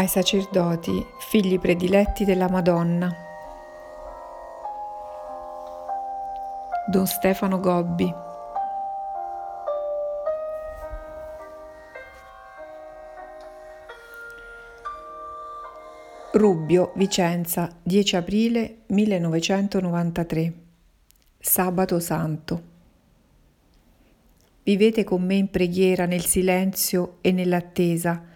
ai sacerdoti, figli prediletti della Madonna. Don Stefano Gobbi. Rubbio, Vicenza, 10 aprile 1993. Sabato Santo. Vivete con me in preghiera nel silenzio e nell'attesa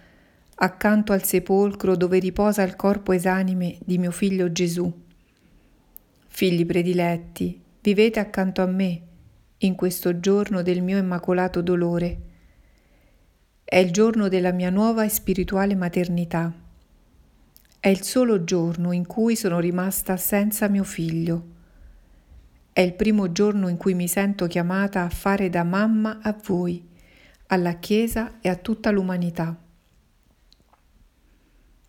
accanto al sepolcro dove riposa il corpo esanime di mio figlio Gesù. Figli prediletti, vivete accanto a me in questo giorno del mio immacolato dolore. È il giorno della mia nuova e spirituale maternità. È il solo giorno in cui sono rimasta senza mio figlio. È il primo giorno in cui mi sento chiamata a fare da mamma a voi, alla Chiesa e a tutta l'umanità.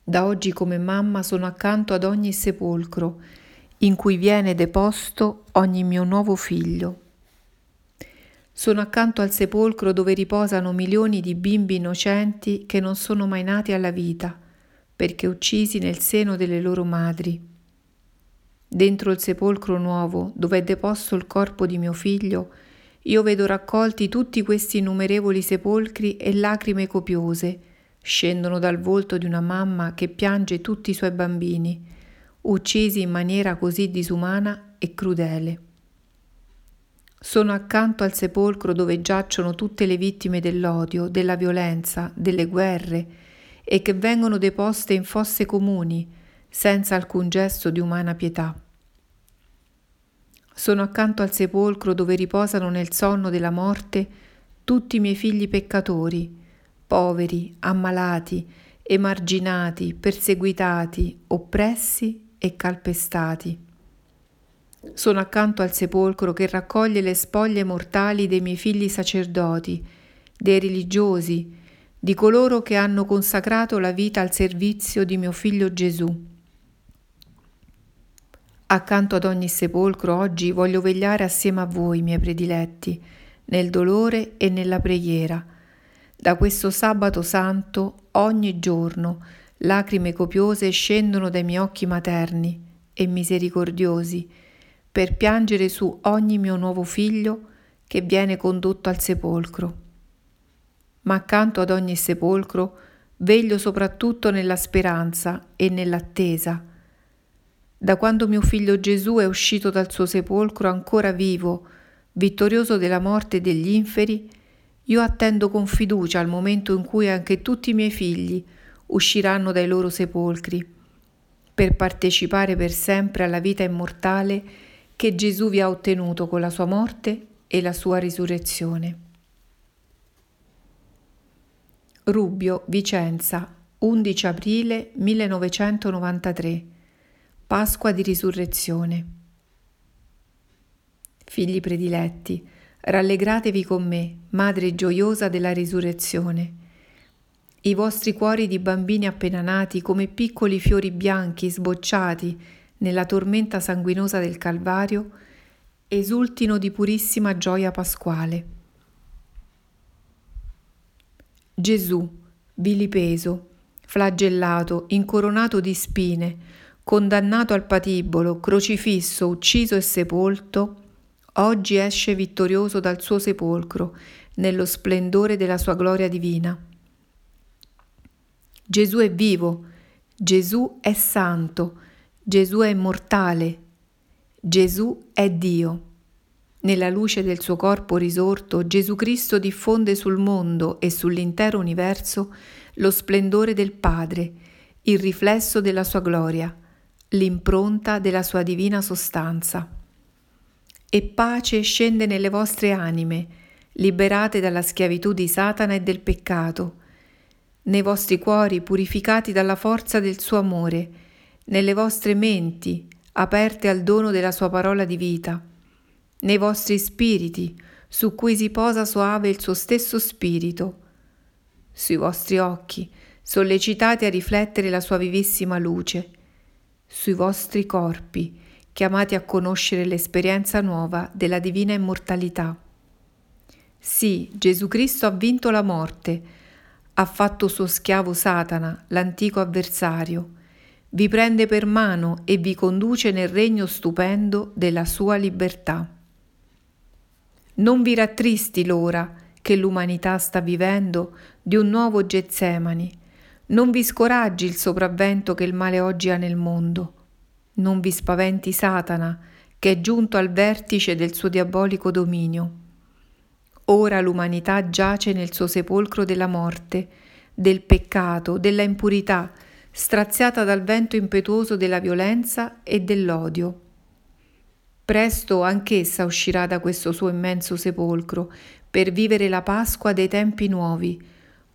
Da oggi come mamma sono accanto ad ogni sepolcro in cui viene deposto ogni mio nuovo figlio. Sono accanto al sepolcro dove riposano milioni di bimbi innocenti che non sono mai nati alla vita, perché uccisi nel seno delle loro madri. Dentro il sepolcro nuovo, dove è deposto il corpo di mio figlio, io vedo raccolti tutti questi innumerevoli sepolcri e lacrime copiose, scendono dal volto di una mamma che piange tutti i suoi bambini, uccisi in maniera così disumana e crudele. Sono accanto al sepolcro dove giacciono tutte le vittime dell'odio, della violenza, delle guerre e che vengono deposte in fosse comuni senza alcun gesto di umana pietà. Sono accanto al sepolcro dove riposano nel sonno della morte tutti i miei figli peccatori, poveri, ammalati, emarginati, perseguitati, oppressi e calpestati. Sono accanto al sepolcro che raccoglie le spoglie mortali dei miei figli sacerdoti, dei religiosi, di coloro che hanno consacrato la vita al servizio di mio figlio Gesù. Accanto ad ogni sepolcro oggi voglio vegliare assieme a voi, miei prediletti, nel dolore e nella preghiera, da questo sabato santo ogni giorno lacrime copiose scendono dai miei occhi materni e misericordiosi per piangere su ogni mio nuovo figlio che viene condotto al sepolcro. Ma accanto ad ogni sepolcro veglio soprattutto nella speranza e nell'attesa. Da quando mio figlio Gesù è uscito dal suo sepolcro ancora vivo, vittorioso della morte e degli inferi, io attendo con fiducia il momento in cui anche tutti i miei figli usciranno dai loro sepolcri per partecipare per sempre alla vita immortale che Gesù vi ha ottenuto con la sua morte e la sua risurrezione. Rubbio, Vicenza, 11 aprile 1993. Pasqua di risurrezione. Figli prediletti, Rallegratevi con me, Madre gioiosa della risurrezione. I vostri cuori di bambini appena nati, come piccoli fiori bianchi sbocciati nella tormenta sanguinosa del Calvario, esultino di purissima gioia pasquale. Gesù, vilipeso, flagellato, incoronato di spine, condannato al patibolo, crocifisso, ucciso e sepolto, oggi esce vittorioso dal suo sepolcro, nello splendore della sua gloria divina. Gesù è vivo, Gesù è santo, Gesù è immortale, Gesù è Dio. Nella luce del suo corpo risorto, Gesù Cristo diffonde sul mondo e sull'intero universo lo splendore del Padre, il riflesso della sua gloria, l'impronta della sua divina sostanza e pace scende nelle vostre anime, liberate dalla schiavitù di Satana e del peccato, nei vostri cuori purificati dalla forza del suo amore, nelle vostre menti aperte al dono della sua parola di vita, nei vostri spiriti su cui si posa soave il suo stesso spirito, sui vostri occhi sollecitati a riflettere la sua vivissima luce, sui vostri corpi chiamati a conoscere l'esperienza nuova della divina immortalità. Sì, Gesù Cristo ha vinto la morte, ha fatto suo schiavo Satana, l'antico avversario, vi prende per mano e vi conduce nel regno stupendo della sua libertà. Non vi rattristi l'ora che l'umanità sta vivendo di un nuovo Getsemani, non vi scoraggi il sopravvento che il male oggi ha nel mondo, non vi spaventi Satana, che è giunto al vertice del suo diabolico dominio. Ora l'umanità giace nel suo sepolcro della morte, del peccato, della impurità, straziata dal vento impetuoso della violenza e dell'odio. Presto anch'essa uscirà da questo suo immenso sepolcro per vivere la Pasqua dei tempi nuovi,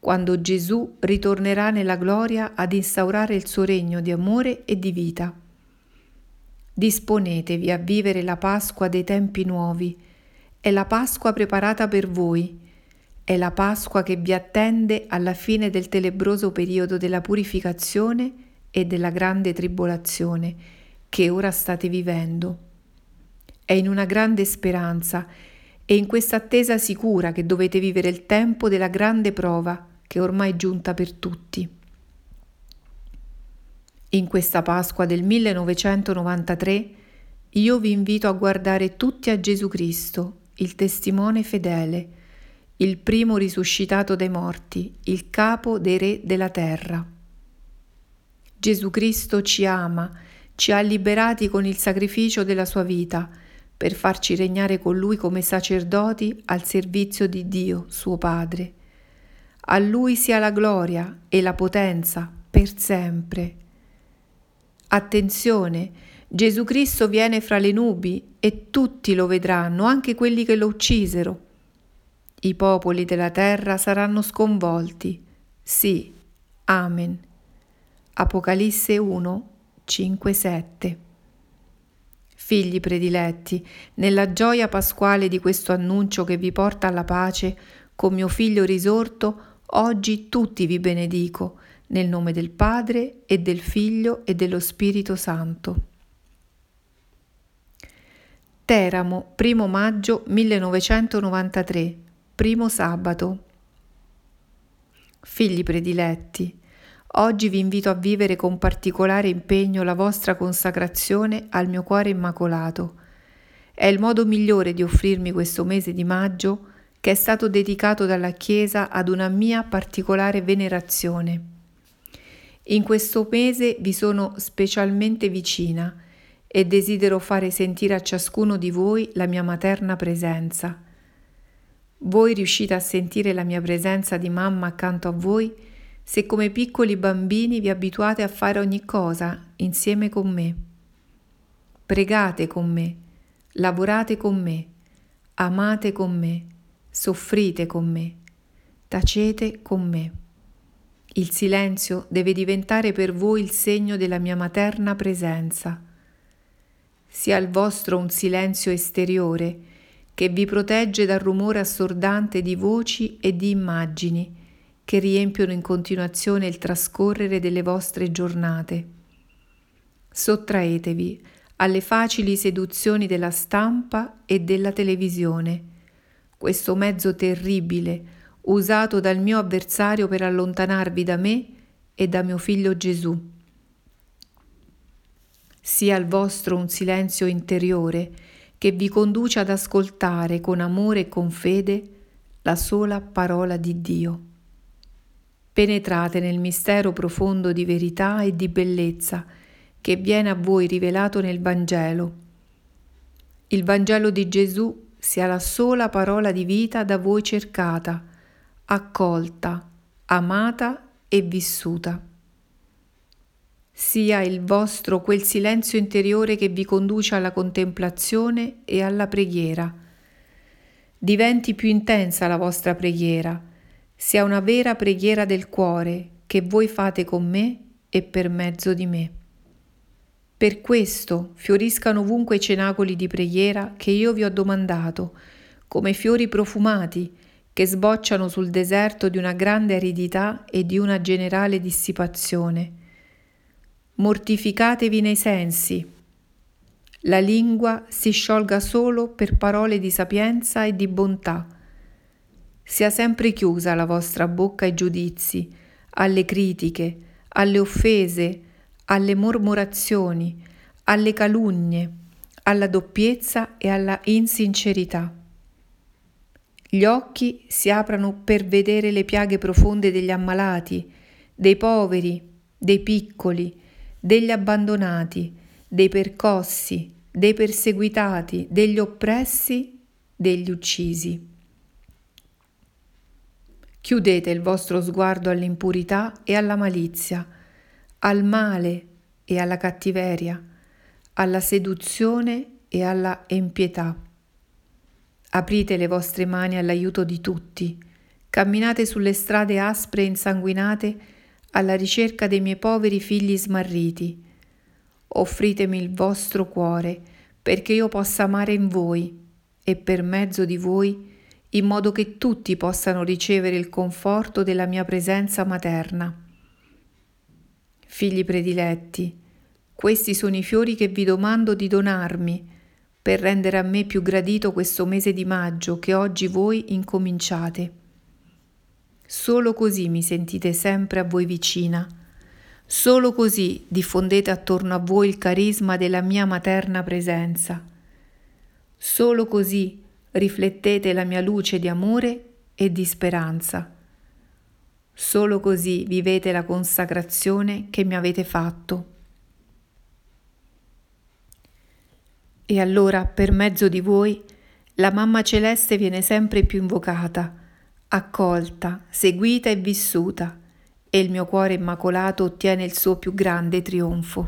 quando Gesù ritornerà nella gloria ad instaurare il suo regno di amore e di vita. Disponetevi a vivere la Pasqua dei tempi nuovi. È la Pasqua preparata per voi. È la Pasqua che vi attende alla fine del tenebroso periodo della purificazione e della grande tribolazione che ora state vivendo. È in una grande speranza e in questa attesa sicura che dovete vivere il tempo della grande prova che ormai è giunta per tutti. In questa Pasqua del 1993 io vi invito a guardare tutti a Gesù Cristo, il testimone fedele, il primo risuscitato dai morti, il capo dei re della terra. Gesù Cristo ci ama, ci ha liberati con il sacrificio della sua vita per farci regnare con Lui come sacerdoti al servizio di Dio, suo Padre. A Lui sia la gloria e la potenza per sempre. Attenzione, Gesù Cristo viene fra le nubi e tutti lo vedranno, anche quelli che lo uccisero. I popoli della terra saranno sconvolti. Sì, Amen. Apocalisse 1, 5, 7. Figli prediletti, nella gioia pasquale di questo annuncio che vi porta alla pace, con mio figlio risorto, oggi tutti vi benedico nel nome del Padre e del Figlio e dello Spirito Santo. Teramo, primo maggio 1993, primo sabato. Figli prediletti, oggi vi invito a vivere con particolare impegno la vostra consacrazione al mio cuore immacolato. È il modo migliore di offrirmi questo mese di maggio che è stato dedicato dalla Chiesa ad una mia particolare venerazione. In questo mese vi sono specialmente vicina e desidero fare sentire a ciascuno di voi la mia materna presenza. Voi riuscite a sentire la mia presenza di mamma accanto a voi se come piccoli bambini vi abituate a fare ogni cosa insieme con me. Pregate con me, lavorate con me, amate con me, soffrite con me, tacete con me. Il silenzio deve diventare per voi il segno della mia materna presenza. Sia il vostro un silenzio esteriore che vi protegge dal rumore assordante di voci e di immagini che riempiono in continuazione il trascorrere delle vostre giornate. Sottraetevi alle facili seduzioni della stampa e della televisione, questo mezzo terribile, usato dal mio avversario per allontanarvi da me e da mio figlio Gesù. Sia il vostro un silenzio interiore che vi conduce ad ascoltare con amore e con fede la sola parola di Dio. Penetrate nel mistero profondo di verità e di bellezza che viene a voi rivelato nel Vangelo. Il Vangelo di Gesù sia la sola parola di vita da voi cercata, accolta, amata e vissuta. Sia il vostro quel silenzio interiore che vi conduce alla contemplazione e alla preghiera. Diventi più intensa la vostra preghiera, sia una vera preghiera del cuore che voi fate con me e per mezzo di me. Per questo fioriscano ovunque i cenacoli di preghiera che io vi ho domandato, come fiori profumati, che sbocciano sul deserto di una grande aridità e di una generale dissipazione. Mortificatevi nei sensi. La lingua si sciolga solo per parole di sapienza e di bontà. sia sempre chiusa la vostra bocca ai giudizi, alle critiche, alle offese, alle mormorazioni, alle calunnie, alla doppiezza e alla insincerità. Gli occhi si aprano per vedere le piaghe profonde degli ammalati, dei poveri, dei piccoli, degli abbandonati, dei percossi, dei perseguitati, degli oppressi, degli uccisi. Chiudete il vostro sguardo all'impurità e alla malizia, al male e alla cattiveria, alla seduzione e alla empietà. Aprite le vostre mani all'aiuto di tutti, camminate sulle strade aspre e insanguinate alla ricerca dei miei poveri figli smarriti. Offritemi il vostro cuore perché io possa amare in voi e per mezzo di voi in modo che tutti possano ricevere il conforto della mia presenza materna. Figli prediletti, questi sono i fiori che vi domando di donarmi per rendere a me più gradito questo mese di maggio che oggi voi incominciate. Solo così mi sentite sempre a voi vicina. Solo così diffondete attorno a voi il carisma della mia materna presenza. Solo così riflettete la mia luce di amore e di speranza. Solo così vivete la consacrazione che mi avete fatto. E allora, per mezzo di voi, la Mamma Celeste viene sempre più invocata, accolta, seguita e vissuta, e il mio cuore immacolato ottiene il suo più grande trionfo.